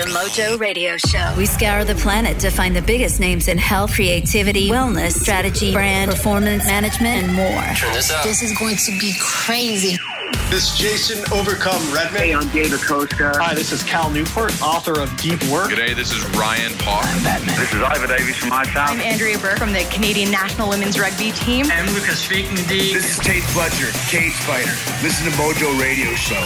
The Mojo Radio Show. We scour the planet to find the biggest names in health, creativity, wellness, strategy, brand, performance management, and more. Turn this up. This is going to be crazy. This is Jason Overcome Redman. Hey, I'm David Costa. Hi, this is Cal Newport, author of Deep Work. G'day, this is Ryan Parr. This is Iva Davies from my town. I'm Andrea Burke from the Canadian National Women's Rugby Team. I'm Lucas Finkendy. This is Tate Fletcher, Cage Fighter. Listen to Mojo Radio Show,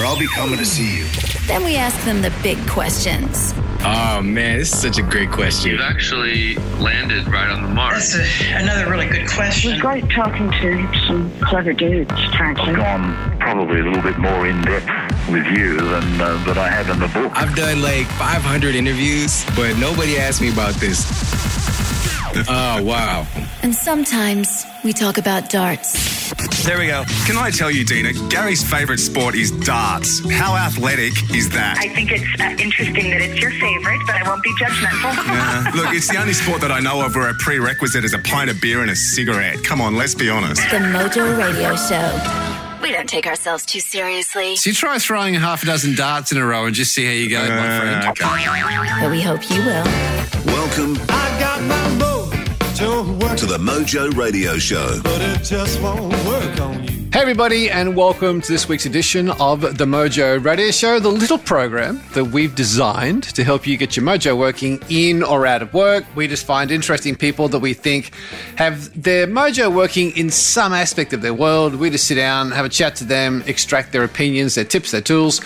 or I'll be coming to see you. Then we ask them the big questions. Oh man, this is such a great question. You've actually landed right on the mark. That's a, another really good question. It was great talking to some clever dudes, frankly. I've gone probably a little bit more in depth with you than uh, that I have in the book. I've done like 500 interviews, but nobody asked me about this. oh wow. And sometimes we talk about darts. There we go. Can I tell you, Dina, Gary's favourite sport is darts. How athletic is that? I think it's uh, interesting that it's your favourite, but I won't be judgmental. Yeah. Look, it's the only sport that I know of where a prerequisite is a pint of beer and a cigarette. Come on, let's be honest. The Mojo Radio Show. We don't take ourselves too seriously, So you try throwing half a dozen darts in a row and just see how you go, my friend. Uh, okay. but we hope you will. Welcome I got my mojo work, to the Mojo Radio Show. Hey, everybody, and welcome to this week's edition of the Mojo Radio Show, the little program that we've designed to help you get your mojo working in or out of work. We just find interesting people that we think have their mojo working in some aspect of their world. We just sit down, have a chat to them, extract their opinions, their tips, their tools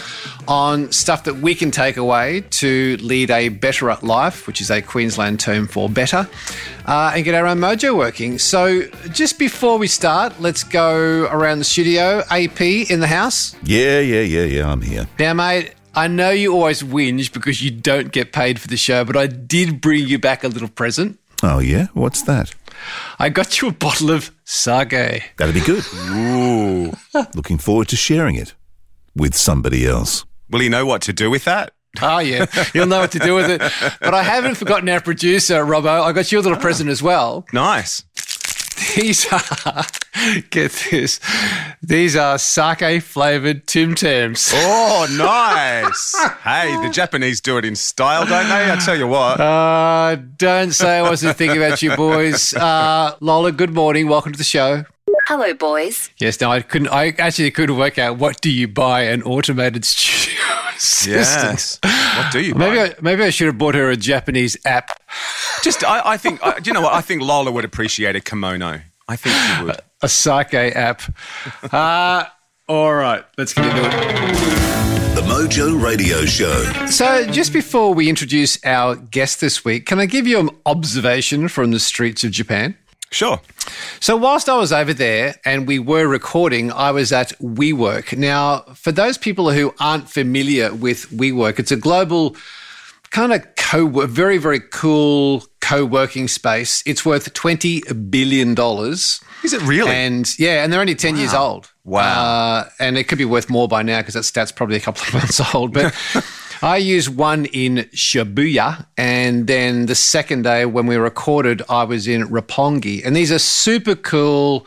on stuff that we can take away to lead a better life, which is a Queensland term for better, uh, and get our own mojo working. So, just before we start, let's go around the studio. AP in the house. Yeah, yeah, yeah, yeah, I'm here. Now, mate, I know you always whinge because you don't get paid for the show, but I did bring you back a little present. Oh, yeah? What's that? I got you a bottle of sake. That'll be good. Ooh. Looking forward to sharing it with somebody else. Will he know what to do with that? Oh, yeah. You'll know what to do with it. But I haven't forgotten our producer, Robbo. I got you a little present as well. Nice. These are, get this, these are sake flavored Tim Tams. Oh, nice. hey, the Japanese do it in style, don't they? I tell you what. Uh, don't say I wasn't thinking about you boys. Uh, Lola, good morning. Welcome to the show. Hello, boys. Yes, no, I couldn't, I actually couldn't work out what do you buy an automated studio assistant. Yes. What do you Maybe buy? I, maybe I should have bought her a Japanese app. Just, I, I think, I, do you know what? I think Lola would appreciate a kimono. I think she would. a sake app. Uh, all right, let's get into it. The Mojo Radio Show. So, just before we introduce our guest this week, can I give you an observation from the streets of Japan? Sure. So, whilst I was over there and we were recording, I was at WeWork. Now, for those people who aren't familiar with WeWork, it's a global kind of co very, very cool co working space. It's worth $20 billion. Is it really? And yeah, and they're only 10 years old. Wow. Uh, and it could be worth more by now because that stat's probably a couple of months old. But I used one in Shibuya. And then the second day when we recorded, I was in Roppongi. And these are super cool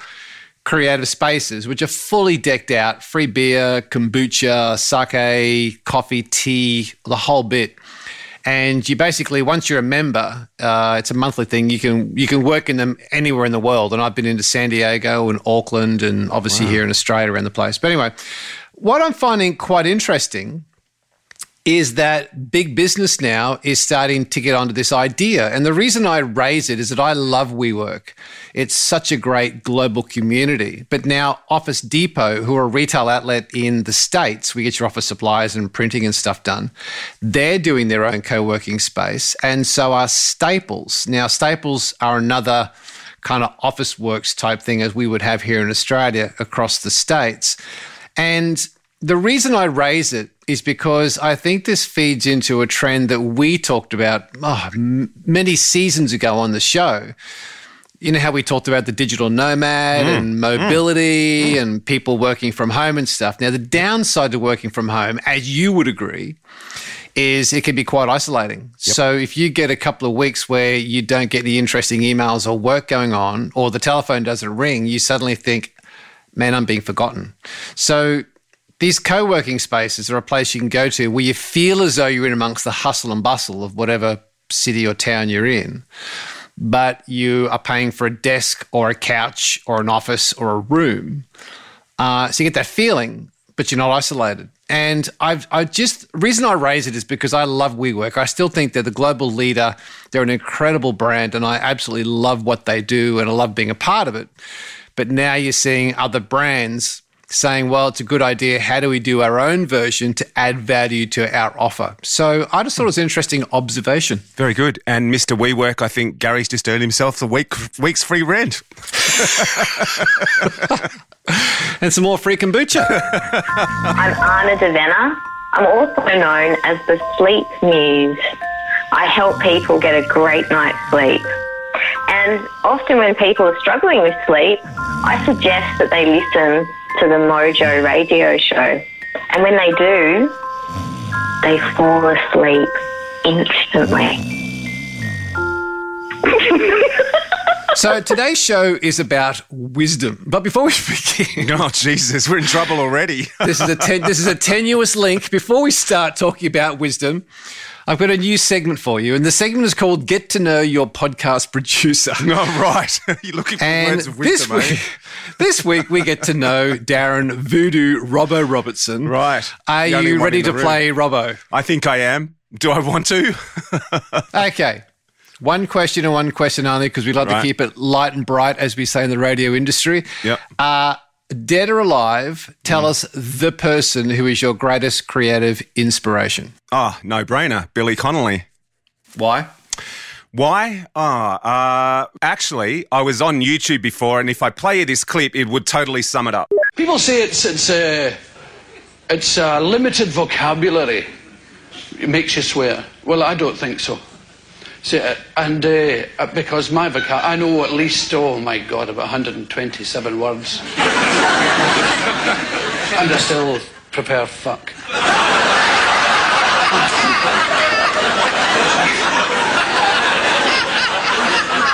creative spaces, which are fully decked out free beer, kombucha, sake, coffee, tea, the whole bit. And you basically, once you're a member, uh, it's a monthly thing. You can you can work in them anywhere in the world. And I've been into San Diego and Auckland, and obviously here in Australia around the place. But anyway, what I'm finding quite interesting is that big business now is starting to get onto this idea. And the reason I raise it is that I love WeWork. It's such a great global community. But now Office Depot, who are a retail outlet in the States, we get your office supplies and printing and stuff done. They're doing their own co-working space. And so are Staples. Now Staples are another kind of office works type thing as we would have here in Australia across the States. And the reason I raise it is because I think this feeds into a trend that we talked about oh, m- many seasons ago on the show. You know how we talked about the digital nomad Mm. and mobility and people working from home and stuff. Now, the downside to working from home, as you would agree, is it can be quite isolating. So if you get a couple of weeks where you don't get the interesting emails or work going on, or the telephone doesn't ring, you suddenly think, man, I'm being forgotten. So these co working spaces are a place you can go to where you feel as though you're in amongst the hustle and bustle of whatever city or town you're in, but you are paying for a desk or a couch or an office or a room. Uh, so you get that feeling, but you're not isolated. And I've I just reason I raise it is because I love WeWork. I still think they're the global leader. They're an incredible brand, and I absolutely love what they do, and I love being a part of it. But now you're seeing other brands saying, well, it's a good idea. How do we do our own version to add value to our offer? So I just thought it was an interesting observation. Very good. And Mr. WeWork, I think Gary's just earned himself a week week's free rent. and some more free kombucha. I'm Anna Devenna. I'm also known as the Sleep Muse. I help people get a great night's sleep. And often when people are struggling with sleep, I suggest that they listen to the Mojo radio show. And when they do, they fall asleep instantly. so today's show is about wisdom. But before we begin, oh Jesus, we're in trouble already. this is a ten, this is a tenuous link. Before we start talking about wisdom, I've got a new segment for you, and the segment is called "Get to Know Your Podcast Producer." Oh, right. You're looking for and words of wisdom. This week, eh? this week we get to know Darren Voodoo Robbo Robertson. Right. Are The you ready to room. play Robbo? I think I am. Do I want to? Okay. One question and one question only because we like Right. to keep it light and bright, as we say in the radio industry. Yep. Uh, dead or alive, tell us the person who is your greatest creative inspiration. Oh, no brainer. Billy Connolly. Why? Why? Oh, uh, actually, I was on YouTube before, and if I play you this clip, it would totally sum it up. People say it's it's uh, it's uh, limited vocabulary. It makes you swear. Well, I don't think so. See, uh, and uh, because my vocab, I know at least oh my god, about 127 words, and I still prepare fuck.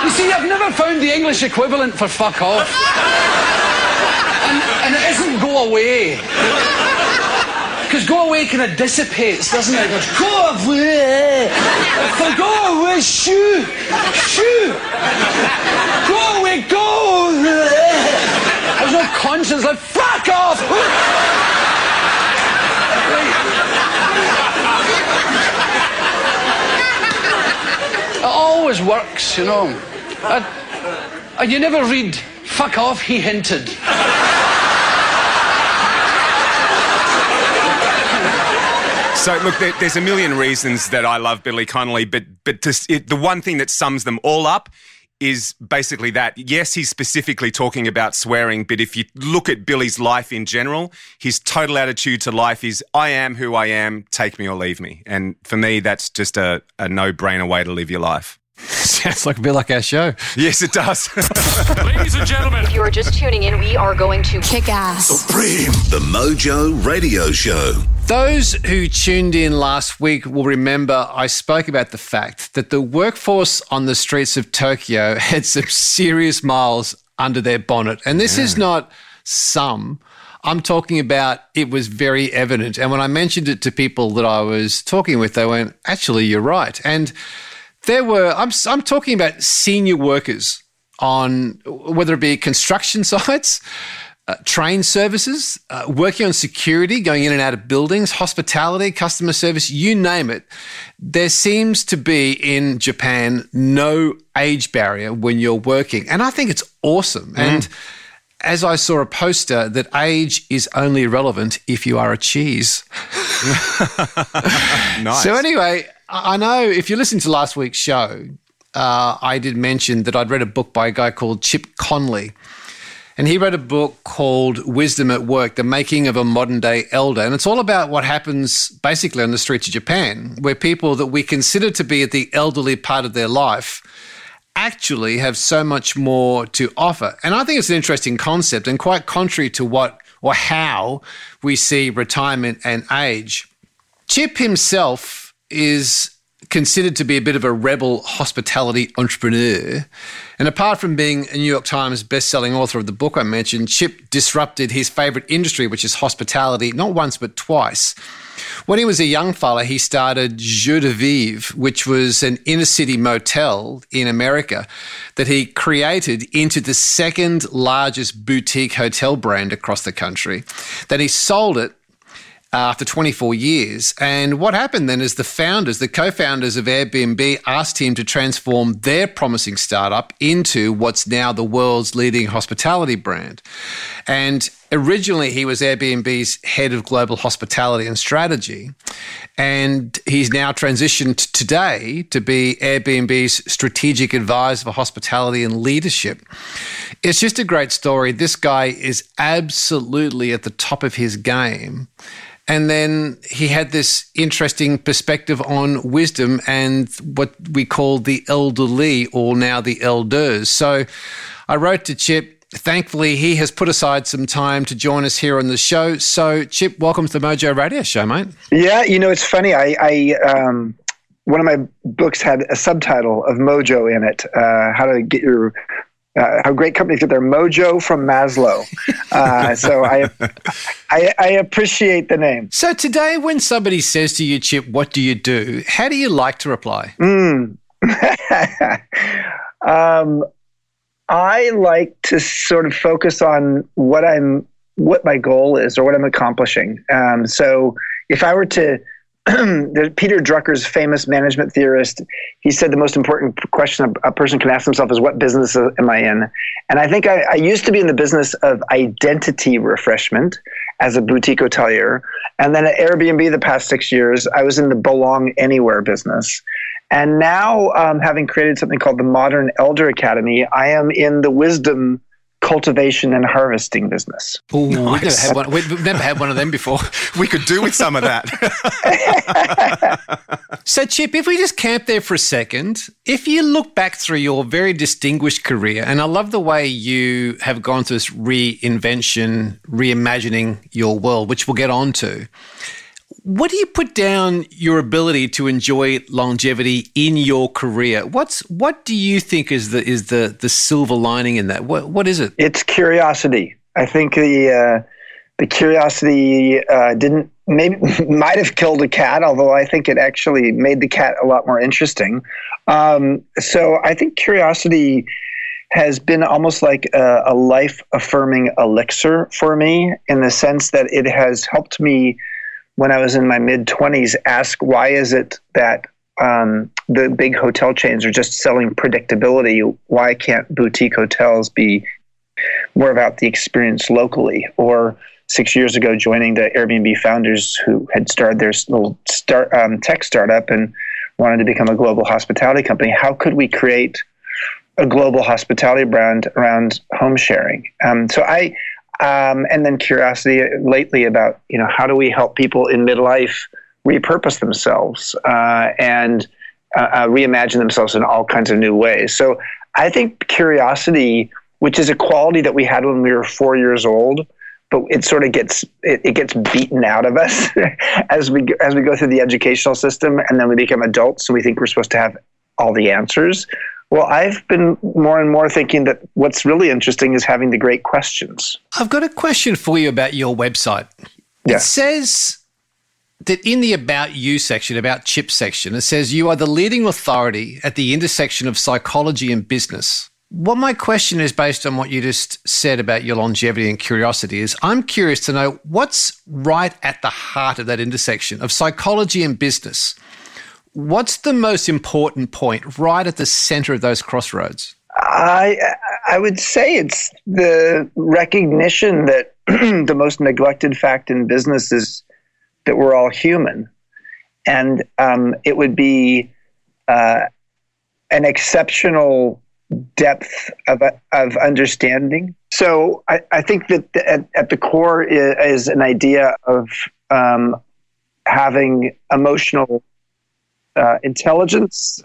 You see, I've never found the English equivalent for fuck off. And, and it isn't go away. Because go away kind of dissipates, doesn't it? Goes, go away. For go away, shoo. Shoo. Go away, go away. There's no conscience, like, fuck off. It always works, you know. And, and you never read, fuck off, he hinted. So look, there, there's a million reasons that I love Billy Connolly, but but to, it, the one thing that sums them all up is basically that. Yes, he's specifically talking about swearing, but if you look at Billy's life in general, his total attitude to life is "I am who I am, take me or leave me," and for me, that's just a, a no-brainer way to live your life. Sounds like a bit like our show. Yes, it does. Ladies and gentlemen, if you are just tuning in, we are going to kick ass. Supreme. The Mojo Radio Show. Those who tuned in last week will remember I spoke about the fact that the workforce on the streets of Tokyo had some serious miles under their bonnet. And this is not some. I'm talking about it was very evident. And when I mentioned it to people that I was talking with, they went, actually, you're right. And there were, I'm, I'm talking about senior workers on whether it be construction sites, uh, train services, uh, working on security, going in and out of buildings, hospitality, customer service, you name it. There seems to be in Japan no age barrier when you're working. And I think it's awesome. And as I saw a poster that age is only relevant if you are a cheese. nice. So anyway, I know if you listened to last week's show, uh, I did mention that I'd read a book by a guy called Chip Conley. And he wrote a book called Wisdom at Work, The Making of a Modern Day Elder. And it's all about what happens basically on the streets of Japan, where people that we consider to be at the elderly part of their life actually have so much more to offer. And I think it's an interesting concept and quite contrary to what or how we see retirement and age. Chip himself is considered to be a bit of a rebel hospitality entrepreneur. And apart from being a New York Times best-selling author of the book I mentioned, Chip disrupted his favorite industry, which is hospitality, not once but twice. When he was a young fella, he started Joie de Vivre, which was an inner city motel in America that he created into the second largest boutique hotel brand across the country. Then he sold it after 24 years. And what happened then is the founders, the co founders of Airbnb, asked him to transform their promising startup into what's now the world's leading hospitality brand. And originally, he was Airbnb's head of global hospitality and strategy. And he's now transitioned today to be Airbnb's strategic advisor for hospitality and leadership. It's just a great story. This guy is absolutely at the top of his game. And then he had this interesting perspective on wisdom and what we call the elderly or now the elders. So I wrote to Chip. Thankfully, he has put aside some time to join us here on the show. So, Chip, welcome to the Mojo Radio Show, mate. Yeah, you know, it's funny. I, I um, one of my books had a subtitle of Mojo in it. Uh, how to get your uh, how great companies get their mojo from Maslow. Uh, so I, I, I appreciate the name. So today, when somebody says to you, Chip, what do you do? How do you like to reply? Mm. um, I like to sort of focus on what I'm, what my goal is, or what I'm accomplishing. Um, so if I were to Peter Drucker's famous management theorist, he said the most important question a, person can ask themselves is, What business am I in? And I think I, I, used to be in the business of identity refreshment as a boutique hotelier. And then at Airbnb the past six years, I was in the belong anywhere business. And now, um, having created something called the Modern Elder Academy, I am in the wisdom cultivation and harvesting business. Ooh, nice. we've, never had one, we've never had one of them before. we could do with some of that. so, Chip, if we just camp there for a second, if you look back through your very distinguished career, and I love the way you have gone through this reinvention, reimagining your world, which we'll get on to. What do you put down your ability to enjoy longevity in your career? What's what do you think is the is the the silver lining in that? What what is it? It's curiosity. I think the uh, the curiosity uh, didn't maybe might have killed a cat, although I think it actually made the cat a lot more interesting. Um, so I think curiosity has been almost like a, a life affirming elixir for me in the sense that it has helped me when I was in my mid 20s ask why is it that um, the big hotel chains are just selling predictability? Why can't boutique hotels be more about the experience locally? Or six years ago, joining the Airbnb founders who had started their little start um, tech startup and wanted to become a global hospitality company. How could we create a global hospitality brand around home sharing? Um, so I um, and then curiosity lately about you know how do we help people in midlife repurpose themselves uh, and uh, uh, reimagine themselves in all kinds of new ways. So I think curiosity, which is a quality that we had when we were four years old, but it sort of gets it, it gets beaten out of us as we as we go through the educational system, and then we become adults, and we think we're supposed to have all the answers. Well, I've been more and more thinking that what's really interesting is having the great questions. I've got a question for you about your website. Yeah. It says that in the About You section, About Chip section, it says you are the leading authority at the intersection of psychology and business. What my question is based on what you just said about your longevity and curiosity is I'm curious to know what's right at the heart of that intersection of psychology and business. What's the most important point right at the center of those crossroads? I I would say it's the recognition that the most neglected fact in business is that we're all human, and um, it would be uh, an exceptional depth of of understanding. So I, I think that the, at, at the core is, is an idea of um, having emotional uh, intelligence,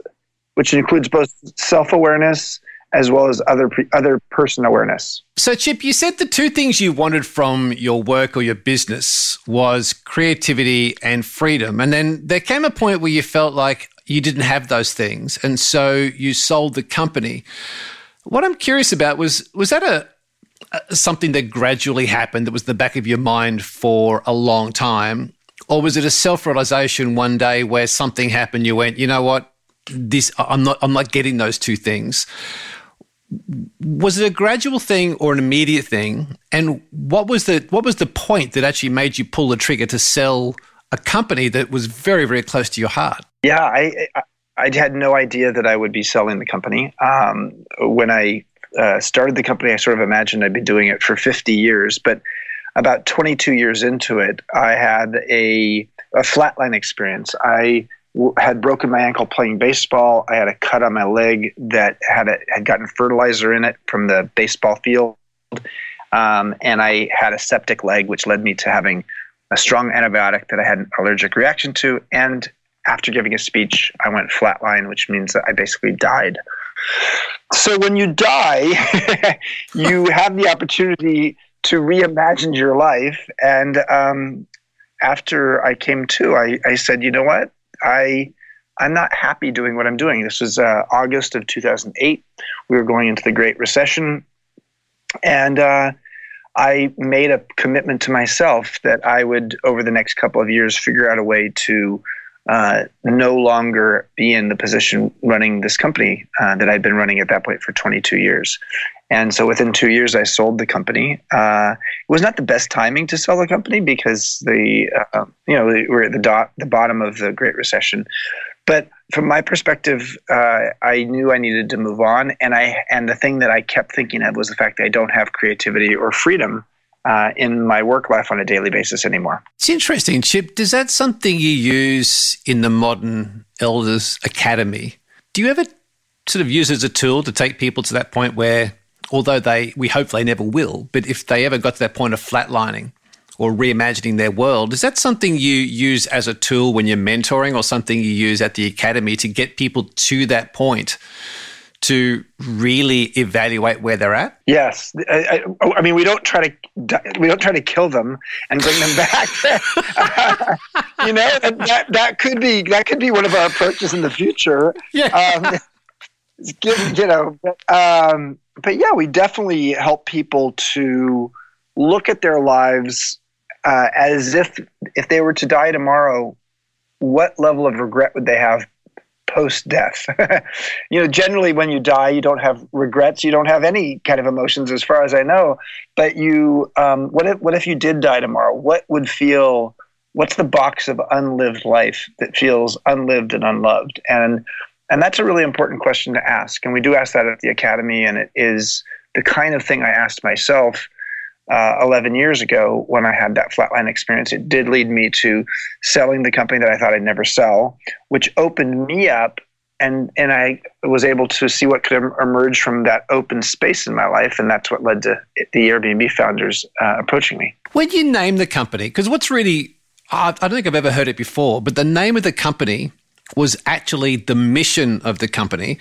which includes both self awareness as well as other other person awareness. So, Chip, you said the two things you wanted from your work or your business was creativity and freedom, and then there came a point where you felt like you didn't have those things, and so you sold the company. What I'm curious about was was that a, something that gradually happened that was the back of your mind for a long time, or was it a self realization one day where something happened? You went, you know what, this I'm not I'm not getting those two things. Was it a gradual thing or an immediate thing? And what was the what was the point that actually made you pull the trigger to sell a company that was very very close to your heart? Yeah, I I had no idea that I would be selling the company. Um, when I uh, started the company, I sort of imagined I'd be doing it for 50 years, but about 22 years into it, I had a a flatline experience. I had broken my ankle playing baseball. I had a cut on my leg that had a, had gotten fertilizer in it from the baseball field, um, and I had a septic leg, which led me to having a strong antibiotic that I had an allergic reaction to. And after giving a speech, I went flatline, which means that I basically died. So when you die, you have the opportunity to reimagine your life. And um, after I came to, I, I said, you know what? I I'm not happy doing what I'm doing. This was uh, August of 2008. We were going into the Great Recession, and uh, I made a commitment to myself that I would, over the next couple of years, figure out a way to uh, no longer be in the position running this company uh, that I'd been running at that point for 22 years. And so within two years, I sold the company. Uh, it was not the best timing to sell the company because the uh, you know we were at the dot the bottom of the Great Recession. But from my perspective, uh, I knew I needed to move on, and I and the thing that I kept thinking of was the fact that I don't have creativity or freedom uh, in my work life on a daily basis anymore. It's interesting, Chip. Is that something you use in the modern Elders Academy? Do you ever sort of use as a tool to take people to that point where although they we hope they never will, but if they ever got to that point of flatlining or reimagining their world, is that something you use as a tool when you're mentoring or something you use at the academy to get people to that point? To really evaluate where they're at? Yes, I, I, I, mean we don't try to we don't try to kill them and bring them back. you know, that that could be that could be one of our approaches in the future. Yeah. Um, give, you know, um, but yeah, we definitely help people to look at their lives uh, as if if they were to die tomorrow, what level of regret would they have post death? you know, generally when you die, you don't have regrets, you don't have any kind of emotions, as far as I know. But you, um, what if what if you did die tomorrow? What would feel What's the box of unlived life that feels unlived and unloved? And and that's a really important question to ask. And we do ask that at the Academy. And it is the kind of thing I asked myself uh, 11 years ago when I had that flatline experience. It did lead me to selling the company that I thought I'd never sell, which opened me up. And, and I was able to see what could emerge from that open space in my life. And that's what led to the Airbnb founders uh, approaching me. When you name the company, because what's really, I don't think I've ever heard it before, but the name of the company was actually the mission of the company.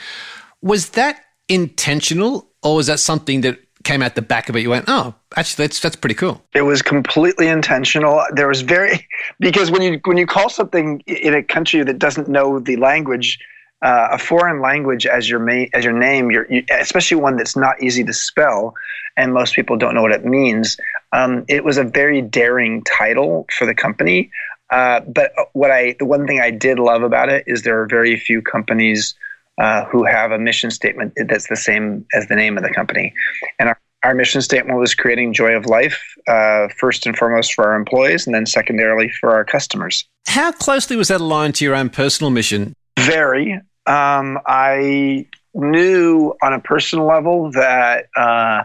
Was that intentional, or was that something that came out the back of it? You went, oh, actually, that's that's pretty cool. It was completely intentional. There was very because when you when you call something in a country that doesn't know the language. Uh, a foreign language as your as your name, you, especially one that's not easy to spell, and most people don't know what it means. Um, it was a very daring title for the company. Uh, but what I, the one thing I did love about it is there are very few companies uh, who have a mission statement that's the same as the name of the company. And our, our mission statement was creating joy of life, uh, first and foremost for our employees, and then secondarily for our customers. How closely was that aligned to your own personal mission? Very. Um, I knew on a personal level that uh,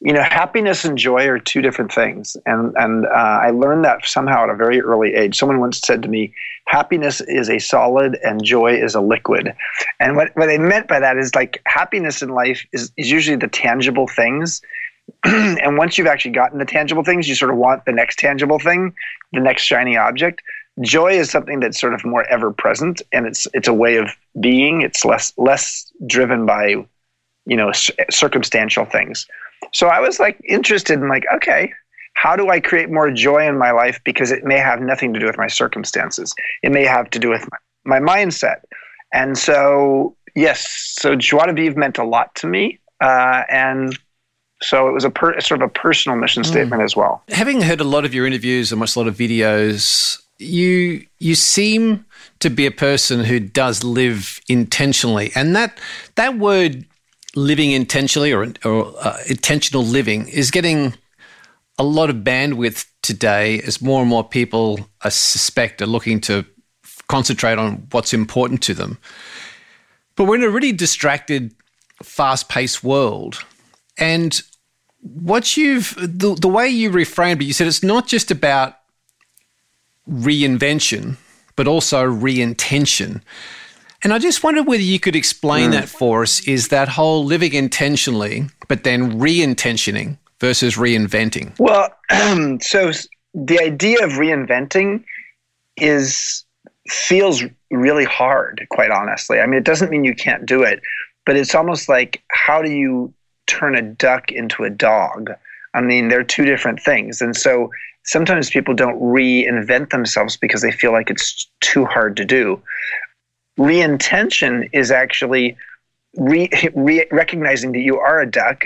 you know, happiness and joy are two different things, and and uh, I learned that somehow at a very early age. Someone once said to me, "Happiness is a solid, and joy is a liquid." And what what they meant by that is like happiness in life is is usually the tangible things, and once you've actually gotten the tangible things, you sort of want the next tangible thing, the next shiny object. Joy is something that's sort of more ever present, and it's it's a way of being. It's less less driven by, you know, circumstantial things. So I was like interested in like, okay, how do I create more joy in my life? Because it may have nothing to do with my circumstances. It may have to do with my, my mindset. And so, yes, so Joie de Vivre meant a lot to me. Uh, and so it was a per, sort of a personal mission Mm. statement as well. Having heard a lot of your interviews and watched a lot of videos, you you seem to be a person who does live intentionally, and that that word living intentionally or, or uh, intentional living is getting a lot of bandwidth today as more and more people I suspect are looking to concentrate on what's important to them. But we're in a really distracted, fast paced world. And what you've, the, the way you reframed it, you said it's not just about reinvention, but also reintention. And I just wondered whether you could explain hmm. that for us is that whole living intentionally, but then re-intentioning versus reinventing. Well, so the idea of reinventing is feels really hard, quite honestly. I mean, it doesn't mean you can't do it, but it's almost like how do you turn a duck into a dog? I mean, they're two different things. And so sometimes people don't reinvent themselves because they feel like it's too hard to do. Reintention is actually re- re- recognizing that you are a duck.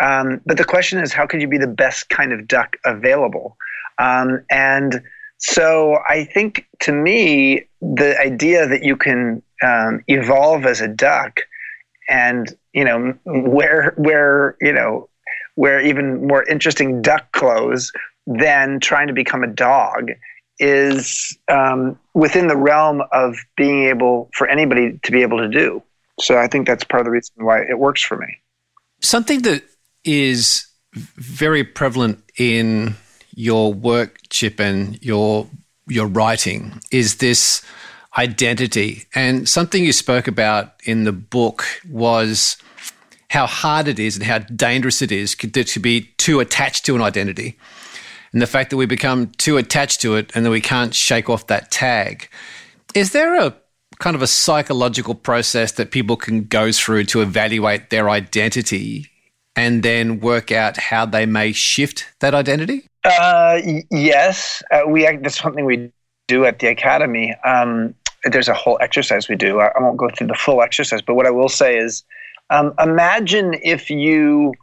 Um, but the question is, how can you be the best kind of duck available? Um, and so I think to me, the idea that you can um, evolve as a duck and, you know, wear, wear, you know, wear even more interesting duck clothes than trying to become a dog is um, within the realm of being able for anybody to be able to do. So I think that's part of the reason why it works for me. Something that is very prevalent in your work, Chip, and your your writing is this identity. And something you spoke about in the book was how hard it is and how dangerous it is to be too attached to an identity. And the fact that we become too attached to it and that we can't shake off that tag. Is there a kind of a psychological process that people can go through to evaluate their identity and then work out how they may shift that identity? Uh, yes, uh, we that's something we do at the academy. Um, there's a whole exercise we do. I, I won't go through the full exercise, but what I will say is, um, imagine if you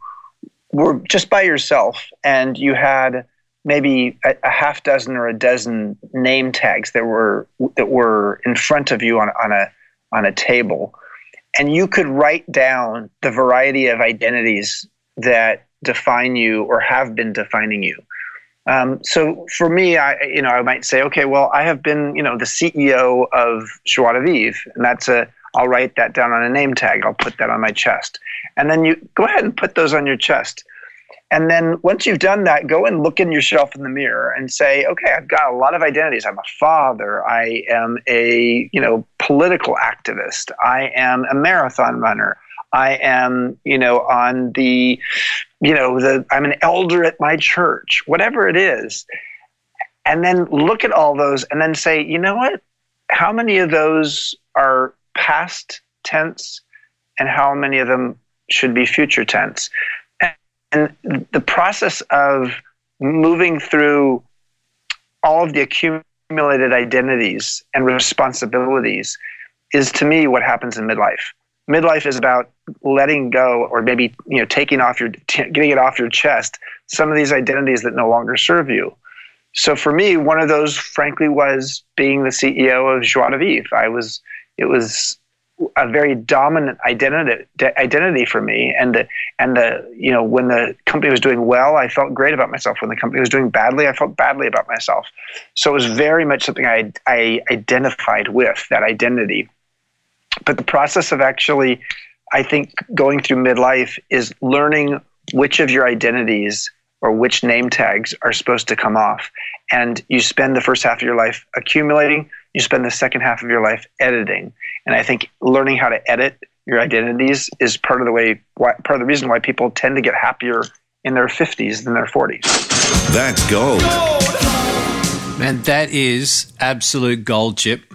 were just by yourself and you had maybe a, a half dozen or a dozen name tags that were that were in front of you on on a on a table, and you could write down the variety of identities that define you or have been defining you. Um, so for me, I you know I might say, okay, well, I have been you know the CEO of Joie de and that's a I'll write that down on a name tag. I'll put that on my chest, and then you go ahead and put those on your chest. And then once you've done that, go and look in yourself in the mirror and say, okay, I've got a lot of identities. I'm a father. I am a you know political activist. I am a marathon runner. I am you know on the you know the I'm an elder at my church. Whatever it is, and then look at all those and then say, you know what? How many of those are past tense, and how many of them should be future tense? And the process of moving through all of the accumulated identities and responsibilities is to me what happens in midlife. Midlife is about letting go or maybe you know taking off your getting it off your chest some of these identities that no longer serve you. So for me, one of those frankly was being the CEO of Joie de Vivre. I was it was a very dominant identity identity for me. And the and the you know when the company was doing well I felt great about myself. When the company was doing badly I felt badly about myself. So it was very much something I I identified with that identity. But the process of actually I think going through midlife is learning which of your identities or which name tags are supposed to come off. And you spend the first half of your life accumulating you spend the second half of your life editing and i think learning how to edit your identities is part of the way why, part of the reason why people tend to get happier in their 50s than their 40s That's gold. Man, that is absolute gold, Chip.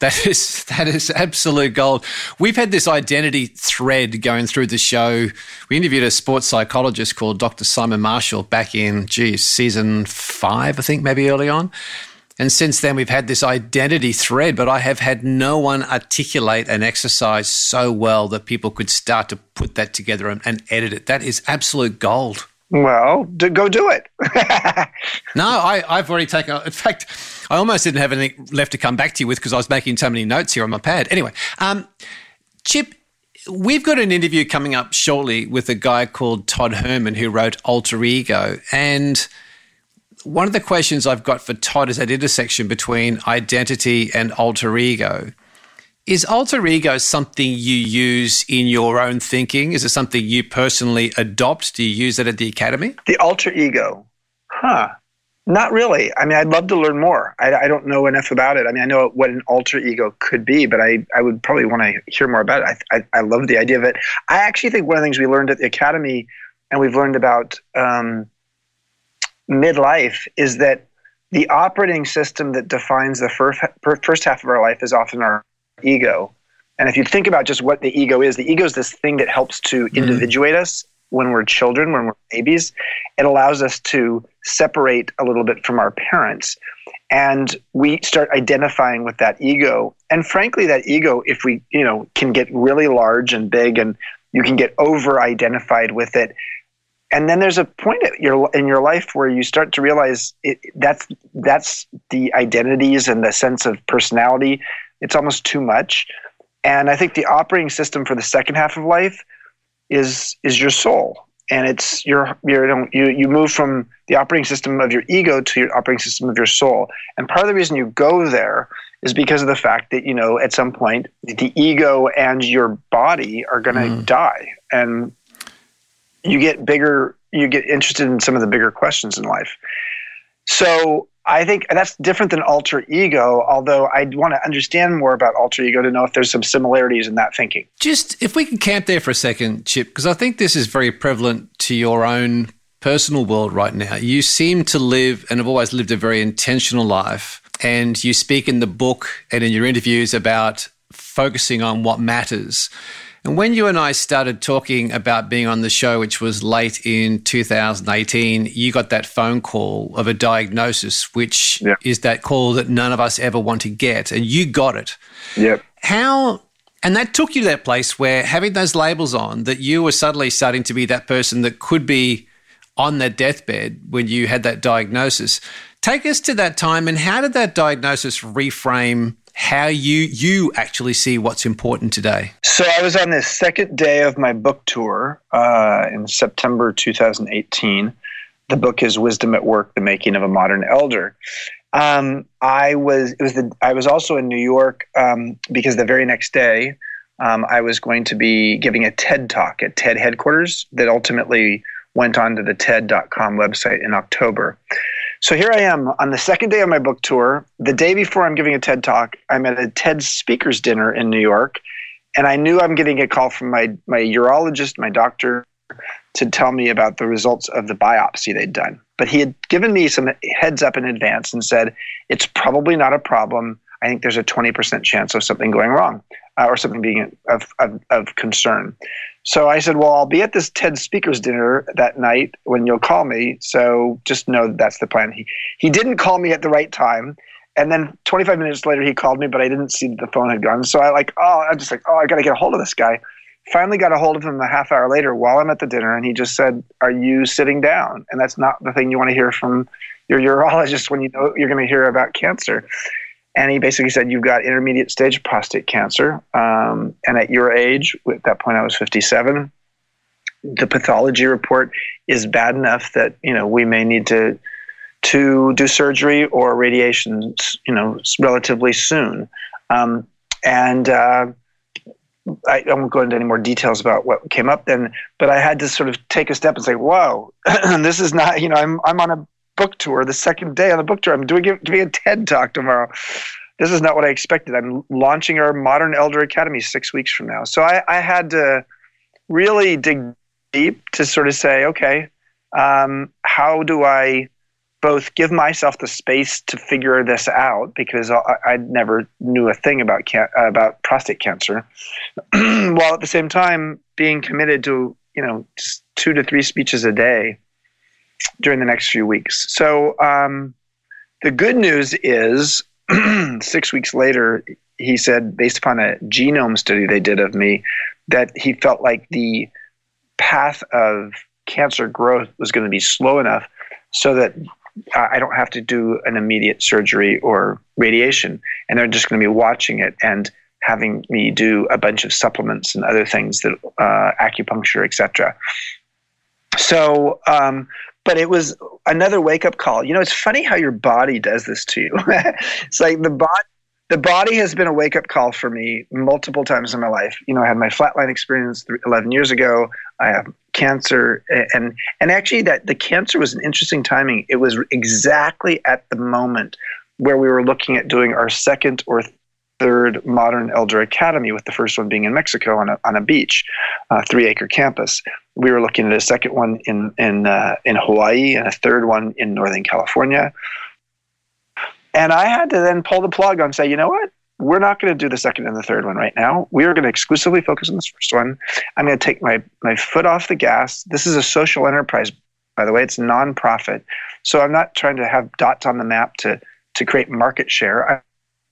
That is that is absolute gold. We've had this identity thread going through the show. We interviewed a sports psychologist called Dr. Simon Marshall back in, geez, season five, I think, maybe early on. And since then, we've had this identity thread, but I have had no one articulate an exercise so well that people could start to put that together and, and edit it. That is absolute gold. Well, do, go do it. no, I, I've already taken. In fact, I almost didn't have anything left to come back to you with because I was making so many notes here on my pad. Anyway, um, Chip, we've got an interview coming up shortly with a guy called Todd Herman who wrote Alter Ego, and one of the questions I've got for Todd is that intersection between identity and alter ego. Is alter ego something you use in your own thinking? Is it something you personally adopt? Do you use it at the academy? The alter ego. Huh. Not really. I mean, I'd love to learn more. I, I, don't know enough about it. I mean, I know what an alter ego could be, but I, I would probably want to hear more about it. I, I, I love the idea of it. I actually think one of the things we learned at the academy, and we've learned about um, midlife, is that the operating system that defines the first, first half of our life is often our ego. And if you think about just what the ego is, the ego is this thing that helps to mm-hmm. individuate us when we're children, when we're babies. It allows us to separate a little bit from our parents. And we start identifying with that ego. And frankly, that ego, if we, you know, can get really large and big and you can get over identified with it. And then there's a point your, in your life where you start to realize it, that's that's the identities and the sense of personality it's almost too much. And I think the operating system for the second half of life is is your soul. And it's your, your you you move from the operating system of your ego to your operating system of your soul. And part of the reason you go there is because of the fact that you know at some point the ego and your body are going to mm. die, and you get bigger. You get interested in some of the bigger questions in life. So I think that's different than alter ego, although I'd want to understand more about alter ego to know if there's some similarities in that thinking. Just if we can camp there for a second, Chip, because I think this is very prevalent to your own personal world right now. You seem to live and have always lived a very intentional life. And you speak in the book and in your interviews about focusing on what matters. And when you and I started talking about being on the show, which was late in 2018, you got that phone call of a diagnosis, which yeah. is that call that none of us ever want to get. And you got it. Yep. How, and that took you to that place where having those labels on, that you were suddenly starting to be that person that could be on that deathbed when you had that diagnosis. Take us to that time and how did that diagnosis reframe how you you actually see what's important today. So I was on the second day of my book tour uh, in September 2018. The book is Wisdom at Work: The Making of a Modern Elder. Um, I was it was the I was also in New York um, because the very next day um, I was going to be giving a TED talk at TED headquarters that ultimately went onto the TED.com website in October. So here I am on the second day of my book tour. The day before I'm giving a TED talk, I'm at a TED speakers dinner in New York, and I knew I'm getting a call from my my urologist, my doctor, to tell me about the results of the biopsy they'd done. But he had given me some heads up in advance and said it's probably not a problem. I think there's a 20% chance of something going wrong uh, or something being of, of, of concern. So I said, Well, I'll be at this TED speakers dinner that night when you'll call me. So just know that that's the plan. He, he didn't call me at the right time. And then 25 minutes later, he called me, but I didn't see that the phone had gone. So I like, oh, I'm just like, oh, I got to get a hold of this guy. Finally got a hold of him a half hour later while I'm at the dinner, and he just said, "Are you sitting down?" And that's not the thing you want to hear from your urologist when you know you're going to hear about cancer. And he basically said, You've got intermediate stage prostate cancer. Um, and at your age, at that point I was 57, the pathology report is bad enough that, you know, we may need to to do surgery or radiation, you know, relatively soon. Um, and uh, I, I, won't go into any more details about what came up then, but I had to sort of take a step and say, "Whoa, this is not." You know, I'm I'm on a book tour, the second day on the book tour. I'm doing, doing a TED talk tomorrow. This is not what I expected. I'm launching our Modern Elder Academy six weeks from now. So I, I had to really dig deep to sort of say, okay, um, how do I both give myself the space to figure this out because I, I never knew a thing about can- about prostate cancer, while at the same time being committed to you know two to three speeches a day during the next few weeks. So um, the good news is six weeks later, he said, based upon a genome study they did of me, that he felt like the path of cancer growth was going to be slow enough so that I don't have to do an immediate surgery or radiation. And they're just going to be watching it and having me do a bunch of supplements and other things that uh, acupuncture, etc. So, um, but it was another wake up call. You know, it's funny how your body does this to you. it's like the body. The body has been a wake up call for me multiple times in my life. You know, I had my flatline experience 11 years ago. I have cancer, and and actually, that the cancer was an interesting timing. It was exactly at the moment where we were looking at doing our second or third modern elder academy, with the first one being in Mexico on a, on a beach, three acre campus. We were looking at a second one in in uh, in Hawaii and a third one in Northern California. And I had to then pull the plug on say, you know what? We're not going to do the second and the third one right now. We are going to exclusively focus on this first one. I'm going to take my my foot off the gas. This is a social enterprise, by the way. It's nonprofit, so I'm not trying to have dots on the map to to create market share.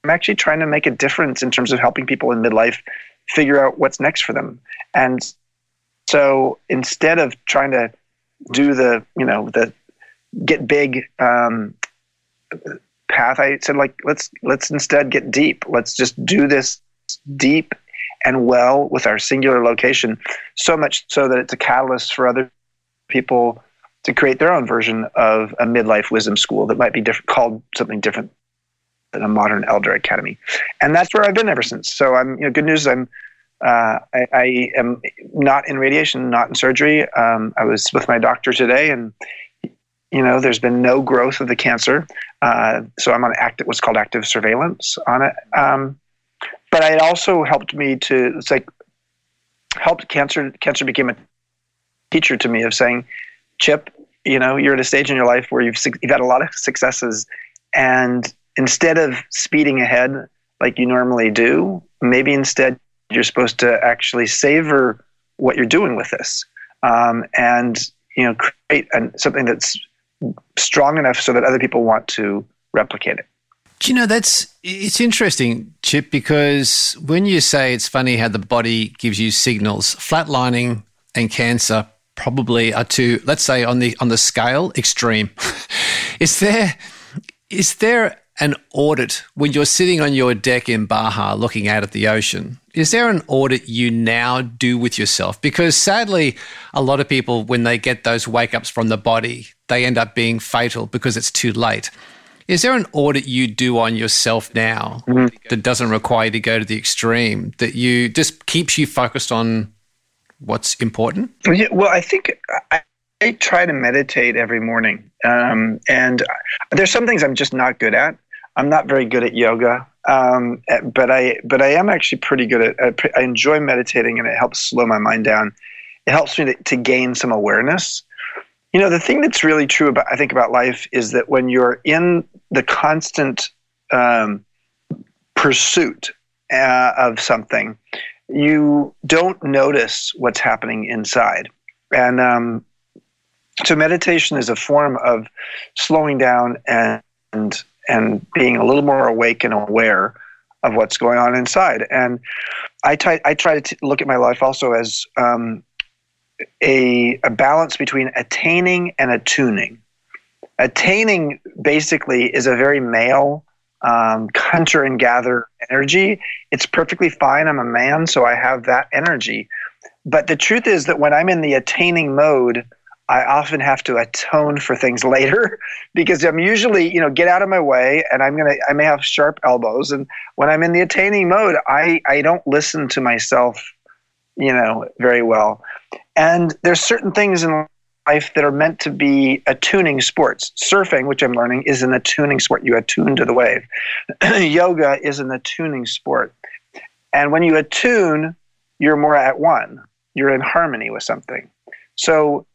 I'm actually trying to make a difference in terms of helping people in midlife figure out what's next for them. And so instead of trying to do the, you know, the get big um, path, I said like let's let's instead get deep. Let's just do this deep and well with our singular location, so much so that it's a catalyst for other people to create their own version of a midlife wisdom school that might be different, called something different a modern elder academy, and that's where I've been ever since. So I'm, you know, good news. I'm, uh, I, I, am not in radiation, not in surgery. Um, I was with my doctor today, and you know, there's been no growth of the cancer. Uh, so I'm on active, what's called active surveillance on it. Um, but it also helped me to, it's like, helped cancer. Cancer became a teacher to me of saying, Chip, you know, you're at a stage in your life where you've you've had a lot of successes, and instead of speeding ahead like you normally do, maybe instead you're supposed to actually savor what you're doing with this, um, and you know, create an, something that's strong enough so that other people want to replicate it. Do you know that's it's interesting, Chip, because when you say it's funny how the body gives you signals, flatlining and cancer probably are two, let's say on the on the scale, extreme. is there is there an audit when you're sitting on your deck in Baja looking out at the ocean? Is there an audit you now do with yourself? Because sadly, a lot of people, when they get those wake ups from the body, they end up being fatal because it's too late. Is there an audit you do on yourself now mm-hmm. that doesn't require you to go to the extreme, that you just keeps you focused on what's important? Yeah, well, I think I, I try to meditate every morning. Um, and there's some things I'm just not good at. I'm not very good at yoga, um, but I but I am actually pretty good at. I enjoy meditating, and it helps slow my mind down. It helps me to, to gain some awareness. You know, the thing that's really true about I think about life is that when you're in the constant um, pursuit uh, of something, you don't notice what's happening inside, and um, so meditation is a form of slowing down and and being a little more awake and aware of what's going on inside. And I try, I try to t- look at my life also as um, a, a balance between attaining and attuning. Attaining basically is a very male um, hunter and gather energy. It's perfectly fine. I'm a man, so I have that energy. But the truth is that when I'm in the attaining mode, I often have to atone for things later because I'm usually, you know, get out of my way and I'm going to, I may have sharp elbows. And when I'm in the attaining mode, I, I don't listen to myself, you know, very well. And there's certain things in life that are meant to be attuning sports. Surfing, which I'm learning, is an attuning sport. You attune to the wave. Yoga is an attuning sport. And when you attune, you're more at one. You're in harmony with something. So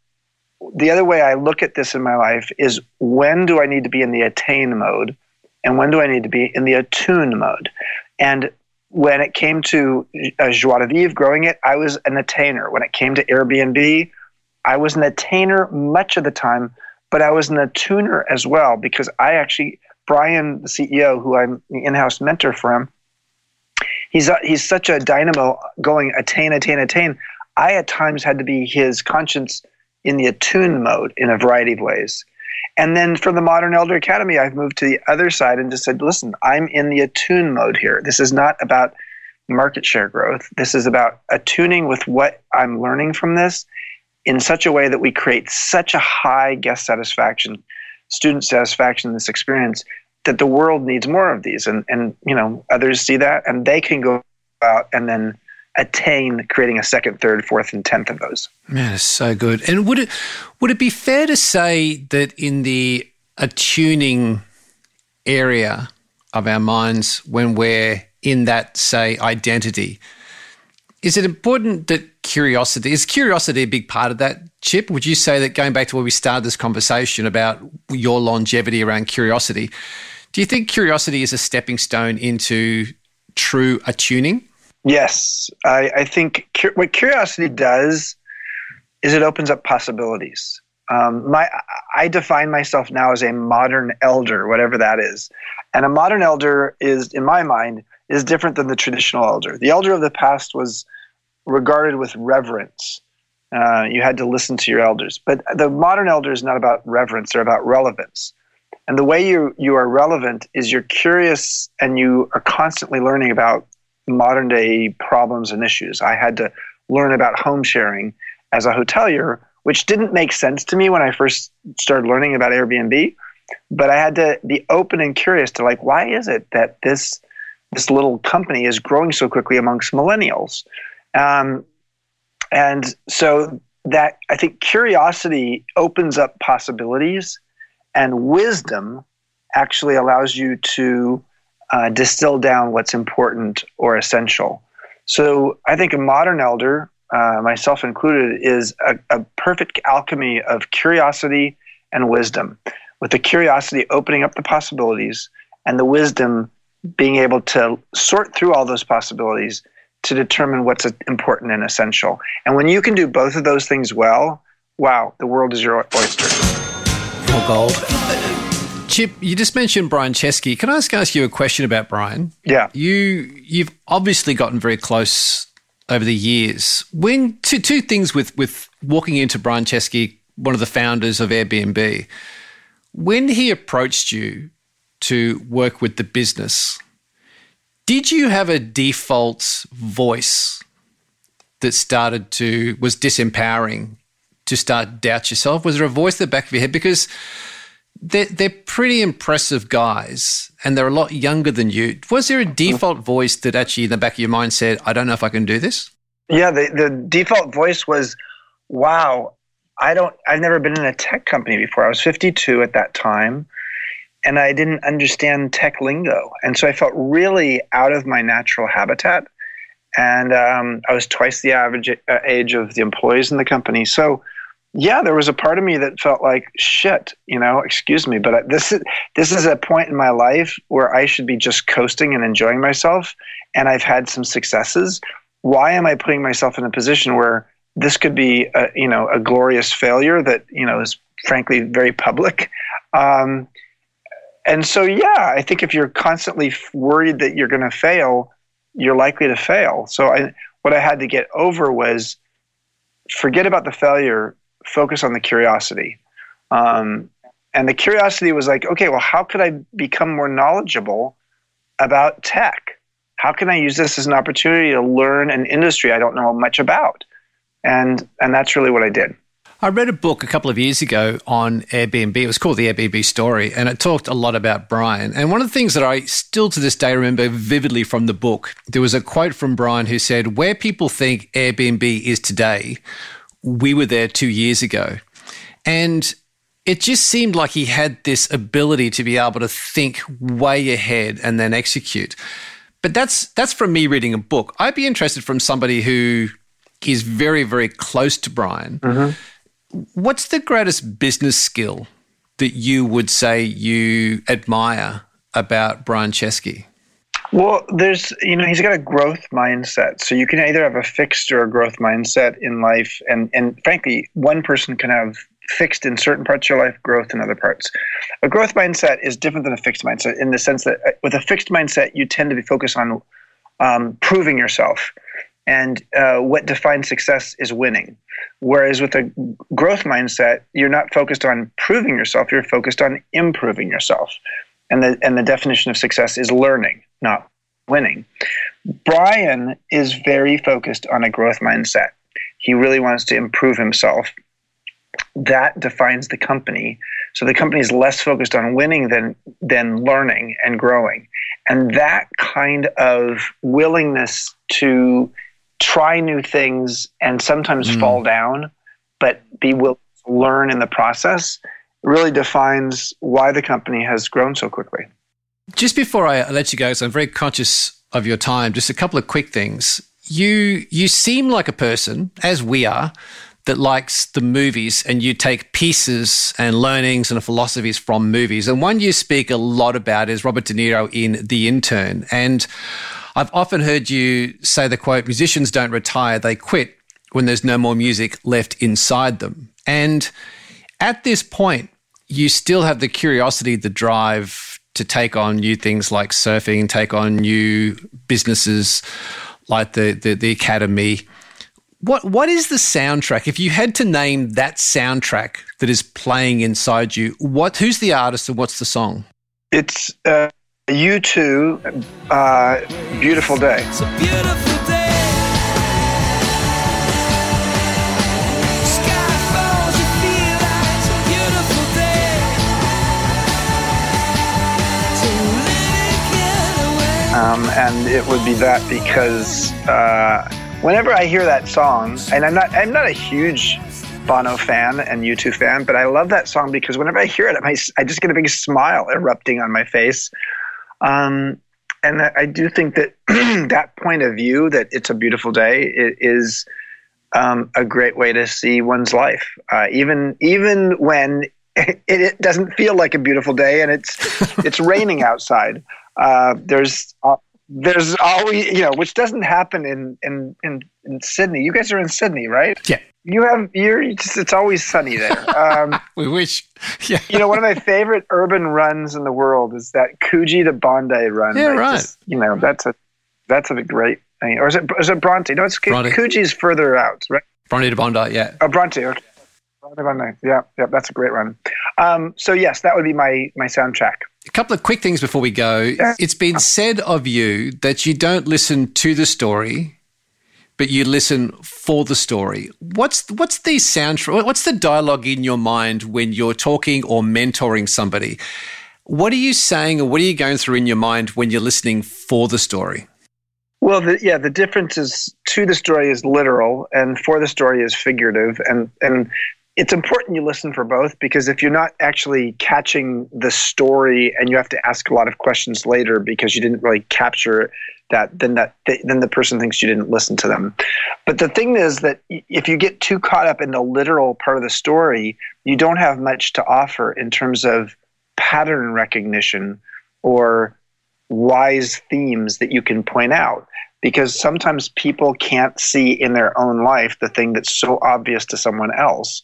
the other way I look at this in my life is when do I need to be in the attain mode and when do I need to be in the attune mode? And when it came to uh, Joie de Vivre, growing it, I was an attainer. When it came to Airbnb, I was an attainer much of the time, but I was an attuner as well because I actually Brian, the CEO, who I'm the in-house mentor for him, he's a, he's such a dynamo going attain, attain, attain. I at times had to be his conscience in the attune mode in a variety of ways. And then for the Modern Elder Academy, I've moved to the other side and just said, listen, I'm in the attune mode here. This is not about market share growth. This is about attuning with what I'm learning from this in such a way that we create such a high guest satisfaction, student satisfaction in this experience that the world needs more of these. And, and you know, others see that and they can go out and then attain creating a second, third, fourth, and tenth of those. Man, it's so good. And would it would it be fair to say that in the attuning area of our minds, when we're in that, say, identity, is it important that curiosity is curiosity a big part of that chip would you say that going back to where we started this conversation about your longevity around curiosity do you think curiosity is a stepping stone into true attuning Yes, I, I think cu- what curiosity does is it opens up possibilities. Um, my, I define myself now as a modern elder, whatever that is, and a modern elder is, in my mind, is different than the traditional elder. The elder of the past was regarded with reverence. Uh, you had to listen to your elders, but the modern elder is not about reverence; they're about relevance. And the way you you are relevant is you're curious and you are constantly learning about modern day problems and issues. I had to learn about home sharing as a hotelier, which didn't make sense to me when I first started learning about Airbnb. But I had to be open and curious to like, why is it that this this little company is growing so quickly amongst millennials? Um, and so that I think curiosity opens up possibilities, and wisdom actually allows you to uh, distill down what's important or essential. So I think a modern elder, uh, myself included, is a, a, perfect alchemy of curiosity and wisdom, with the curiosity opening up the possibilities and the wisdom being able to sort through all those possibilities to determine what's important and essential. And when you can do both of those things well, wow, the world is your oyster. Gold. Chip, you just mentioned Brian Chesky. Can I ask, ask you a question about Brian? Yeah. You you've obviously gotten very close over the years. When two two things with with walking into Brian Chesky, one of the founders of Airbnb, when he approached you to work with the business, did you have a default voice that started to was disempowering to start doubt yourself? Was there a voice at the back of your head? Because they're, they're pretty impressive guys and they're a lot younger than you. Was there a default voice that actually in the back of your mind said, I don't know if I can do this? Yeah, the, the default voice was, wow, I don't, I've never been in a tech company before. I was 52 at that time and I didn't understand tech lingo. And so I felt really out of my natural habitat. And um, I was twice the average uh, age of the employees in the company. So, yeah, there was a part of me that felt like shit, you know, excuse me, but this is this is a point in my life where I should be just coasting and enjoying myself and I've had some successes. Why am I putting myself in a position where this could be a, you know, a glorious failure that, you know, is frankly very public? Um, and so yeah, I think if you're constantly worried that you're going to fail, you're likely to fail. So I what I had to get over was forget about the failure focus on the curiosity. Um, and the curiosity was like, okay, well, how could I become more knowledgeable about tech? How can I use this as an opportunity to learn an industry I don't know much about? And and that's really what I did. I read a book a couple of years ago on Airbnb. It was called The Airbnb Story, and it talked a lot about Brian. And one of the things that I still to this day remember vividly from the book, there was a quote from Brian who said, Where people think Airbnb is today we were there two years ago. And it just seemed like he had this ability to be able to think way ahead and then execute. But that's that's from me reading a book. I'd be interested from somebody who is very, very close to Brian. Mm-hmm. What's the greatest business skill that you would say you admire about Brian Chesky? Well, there's, you know, he's got a growth mindset. So you can either have a fixed or a growth mindset in life. And, and frankly, one person can have fixed in certain parts of your life, growth in other parts. A growth mindset is different than a fixed mindset in the sense that uh, with a fixed mindset, you tend to be focused on um, proving yourself. And uh, what defines success is winning. Whereas with a growth mindset, you're not focused on proving yourself, you're focused on improving yourself. And the, and the definition of success is learning, not winning. Brian is very focused on a growth mindset. He really wants to improve himself. That defines the company. So the company is less focused on winning than than learning and growing. And that kind of willingness to try new things and sometimes mm. fall down, but be willing to learn in the process really defines why the company has grown so quickly. Just before I let you go, so I'm very conscious of your time, just a couple of quick things. You you seem like a person, as we are, that likes the movies and you take pieces and learnings and philosophies from movies. And one you speak a lot about is Robert De Niro in The Intern. And I've often heard you say the quote, musicians don't retire, they quit when there's no more music left inside them. And at this point, you still have the curiosity, the drive to take on new things like surfing, take on new businesses like the, the, the academy. What what is the soundtrack? If you had to name that soundtrack that is playing inside you, what who's the artist and what's the song? It's uh, U2, uh, Beautiful Day. Um, and it would be that because uh, whenever I hear that song, and I'm not, I'm not a huge Bono fan and U2 fan, but I love that song because whenever I hear it, I, I just get a big smile erupting on my face. Um, and I do think that that point of view, that it's a beautiful day, it is um, a great way to see one's life, uh, even even when it, it, doesn't feel like a beautiful day and it's it's raining outside. Uh, there's uh, there's always you know which doesn't happen in, in in in Sydney. You guys are in Sydney, right? Yeah. You have you're just it's always sunny there. Um, we wish. Yeah. You know, one of my favorite urban runs in the world is that Coogee to Bondi run. Yeah, right. Just, you know, that's a that's a great. thing. or is it is it Bronte? No, it's Bronte. Coogee's further out, right? Bronte to Bondi, yeah. Oh, Bronte. Okay. Yeah, yeah, that's a great run. Um, so yes, that would be my my soundtrack. A couple of quick things before we go. It's been said of you that you don't listen to the story, but you listen for the story. What's what's the soundtrack? What's the dialogue in your mind when you're talking or mentoring somebody? What are you saying, or what are you going through in your mind when you're listening for the story? Well, the, yeah, the difference is to the story is literal, and for the story is figurative, and and it's important you listen for both because if you're not actually catching the story and you have to ask a lot of questions later because you didn't really capture that then that then the person thinks you didn't listen to them. But the thing is that if you get too caught up in the literal part of the story you don't have much to offer in terms of pattern recognition or wise themes that you can point out because sometimes people can't see in their own life the thing that's so obvious to someone else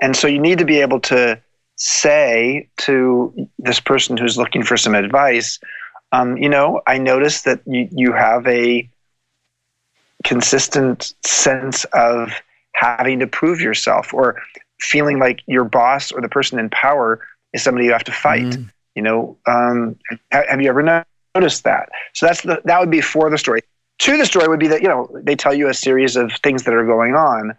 and so you need to be able to say to this person who's looking for some advice, um, you know, I noticed that you, you have a consistent sense of having to prove yourself or feeling like your boss or the person in power is somebody you have to fight. Mm. You know, um, have you ever noticed that? So that's the, that would be for the story. To the story would be that you know they tell you a series of things that are going on,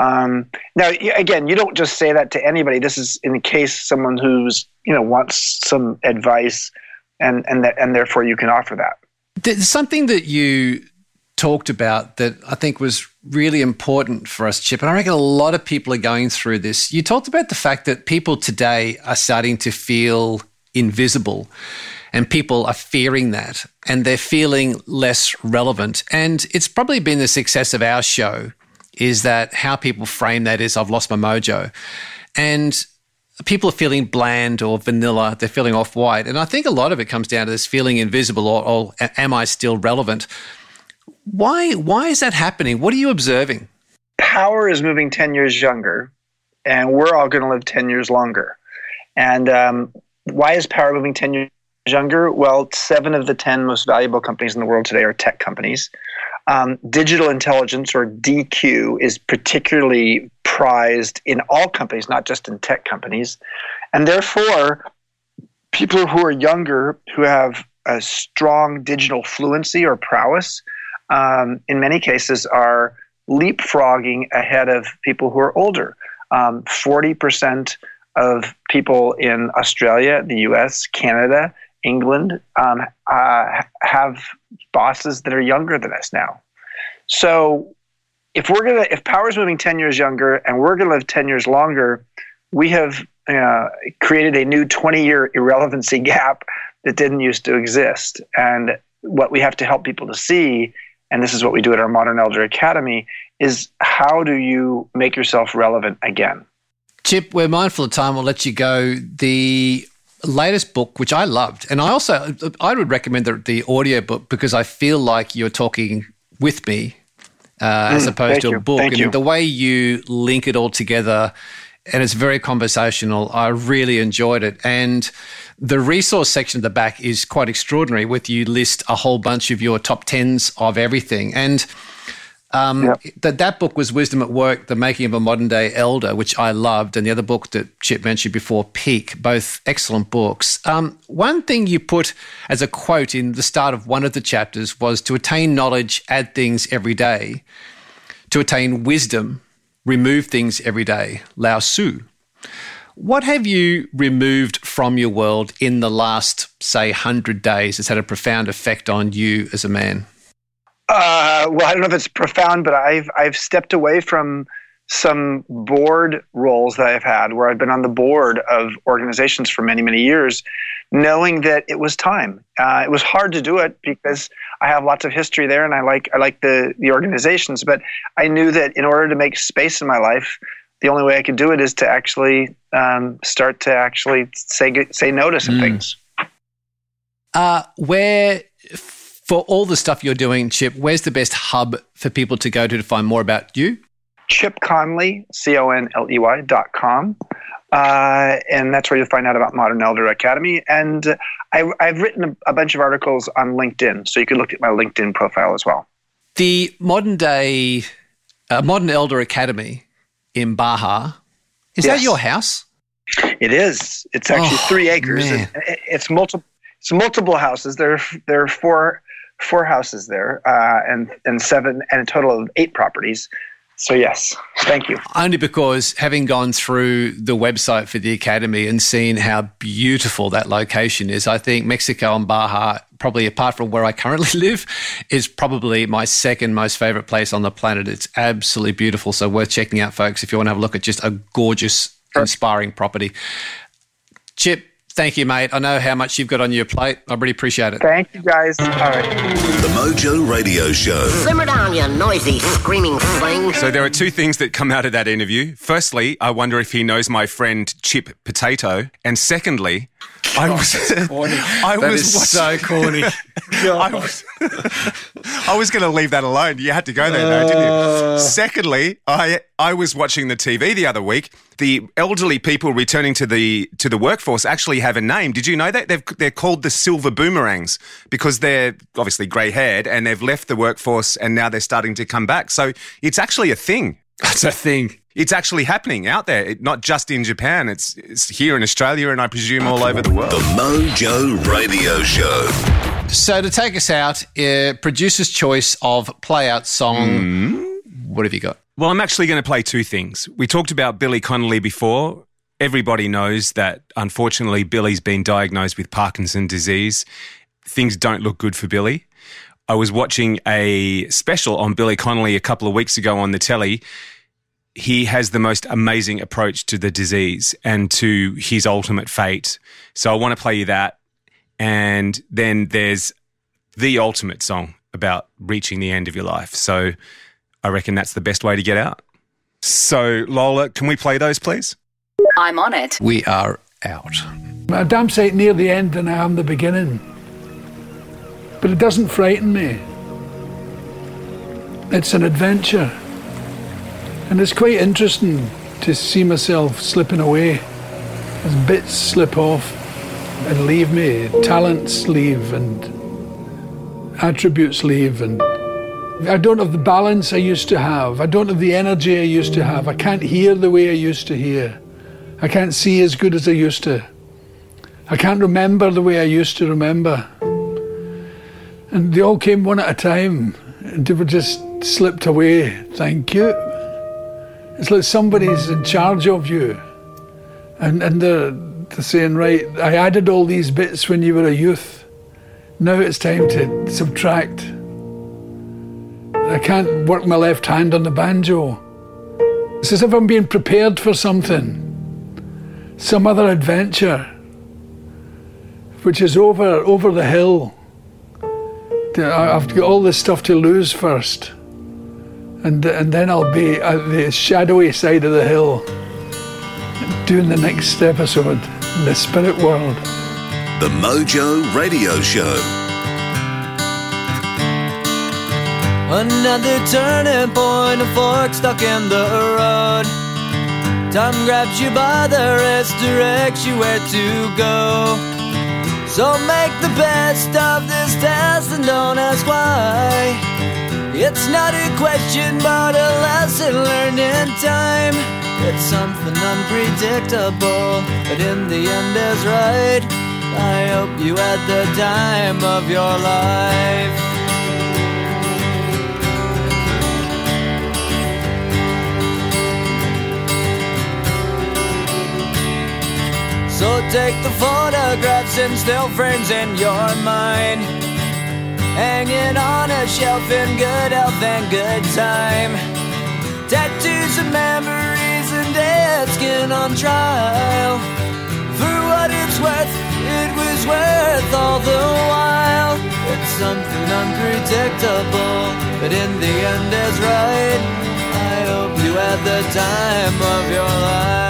um, now, again, you don't just say that to anybody. This is in case someone who's you know wants some advice, and and that, and therefore you can offer that. There's something that you talked about that I think was really important for us, Chip, and I reckon a lot of people are going through this. You talked about the fact that people today are starting to feel invisible and people are fearing that and they're feeling less relevant. And it's probably been the success of our show is that how people frame that is I've lost my mojo. And people are feeling bland or vanilla, they're feeling off white. And I think a lot of it comes down to this feeling invisible or, or am I still relevant? Why, why is that happening? What are you observing? Power is moving 10 years younger. and we're all going to live 10 years longer. And um, why is power moving 10 years younger? Well, seven of the 10 most valuable companies in the world today are tech companies. Um, digital intelligence, or DQ, is particularly prized in all companies, not just in tech companies. And therefore, people who are younger, who have a strong digital fluency or prowess, um, in many cases are leapfrogging ahead of people who are older. Um, 40% of people in Australia, the US, Canada, England um, uh, have bosses that are younger than us now. So if we're gonna, if power's moving 10 years younger and we're gonna live 10 years longer, we have uh, created a new 20 year irrelevancy gap that didn't used to exist. And what we have to help people to see, and this is what we do at our Modern Elder Academy, is how do you make yourself relevant again? Chip, we're mindful of time. We'll let you go. The latest book, which I loved, and I also I would recommend the, the audio book because I feel like you're talking with me uh, mm, as opposed to a book. Thank and you. the way you link it all together, and it's very conversational. I really enjoyed it. And the resource section at the back is quite extraordinary, with you list a whole bunch of your top tens of everything. And um, Yep. that that book was Wisdom at Work: The Making of a Modern Day Elder, which I loved, and the other book that Chip mentioned before, Peak, both excellent books. Um, one thing you put as a quote in the start of one of the chapters was to attain knowledge, add things every day. To attain wisdom, remove things every day. Lao Tzu. What have you removed from your world in the last, say, hundred days that's had a profound effect on you as a man? Uh, well, I don't know if it's profound, but I've I've stepped away from some board roles that I've had, where I've been on the board of organizations for many many years, knowing that it was time. Uh, it was hard to do it because I have lots of history there, and I like I like the the organizations. But I knew that in order to make space in my life, the only way I could do it is to actually um, start to actually say say no to some things. Uh, where, for all the stuff you're doing, Chip, where's the best hub for people to go to to find more about you? Chip Conley, C O N L E Y dot com. Uh, and that's where you'll find out about Modern Elder Academy. And uh, I, I've written a, a bunch of articles on LinkedIn, so you can look at my LinkedIn profile as well. The modern day, uh, Modern Elder Academy in Baja, is that your house? It is. It's actually Oh, three acres. it- It's multiple. It's multiple houses. There, there are four, four houses there, uh, and and seven, and a total of eight properties. So yes, thank you. Only because having gone through the website for the academy and seen how beautiful that location is, I think Mexico and Baja, probably apart from where I currently live, is probably my second most favorite place on the planet. It's absolutely beautiful. So worth checking out, folks, if you want to have a look at just a gorgeous, inspiring property. Chip, thank you, mate. I know how much you've got on your plate. I really appreciate it. Thank you, guys. All right. The Mojo Radio Show. Simmer down, you noisy, screaming thing. So there are two things that come out of that interview. Firstly, I wonder if he knows my friend Chip Potato, and secondly, I was I That was is watching- so corny. I was, I was going to leave that alone. You had to go there, though, didn't you? Uh. Secondly, I I was watching the TV the other week. The elderly people returning to the to the workforce actually have a name. Did you know that they've, they're called the silver boomerangs because they're obviously grey haired and they've left the workforce and now they're starting to come back. So it's actually a thing. It's a thing. It's actually happening out there, it, not just in Japan. It's, it's here in Australia and I presume all over the world. The Mojo Radio Show. So to take us out, uh, producer's choice of play out song. What have you got? Well, I'm actually going to play two things. We talked about Billy Connolly before. Everybody knows that unfortunately Billy's been diagnosed with Parkinson's disease. Things don't look good for Billy. I was watching a special on Billy Connolly a couple of weeks ago on the telly. He has the most amazing approach to the disease and to his ultimate fate. So I want to play you that. And then there's the ultimate song about reaching the end of your life. So I reckon that's the best way to get out. So, Lola, can we play those, please? I'm on it. We are out. I'm damn sight near the end than I am the beginning. But it doesn't frighten me. It's an adventure. And it's quite interesting to see myself slipping away as bits slip off and leave me, talents leave and attributes leave and I don't have the balance I used to have. I don't have the energy I used to have. I can't hear the way I used to hear. I can't see as good as I used to. I can't remember the way I used to remember. And they all came one at a time and they were just slipped away. Thank you. It's like somebody's in charge of you. And, and they're, they're saying, right, I added all these bits when you were a youth. Now it's time to subtract. I can't work my left hand on the banjo. It's as if I'm being prepared for something, some other adventure, which is over over the hill. I've got all this stuff to lose first, and and then I'll be at the shadowy side of the hill, doing the next episode in the spirit world. The Mojo Radio Show. Another turning point, a fork stuck in the road. Time grabs you by the wrist, directs you where to go. So make the best of this test and don't ask why. It's not a question, but a lesson learned in time. It's something unpredictable, but in the end is right. I hope you had the time of your life. So take the photographs and still frames in your mind. Hanging on a shelf in good health and good time. Tattoos and memories and dead skin on trial. For what it's worth, it was worth all the while. It's something unpredictable, but in the end is right. I hope you had the time of your life.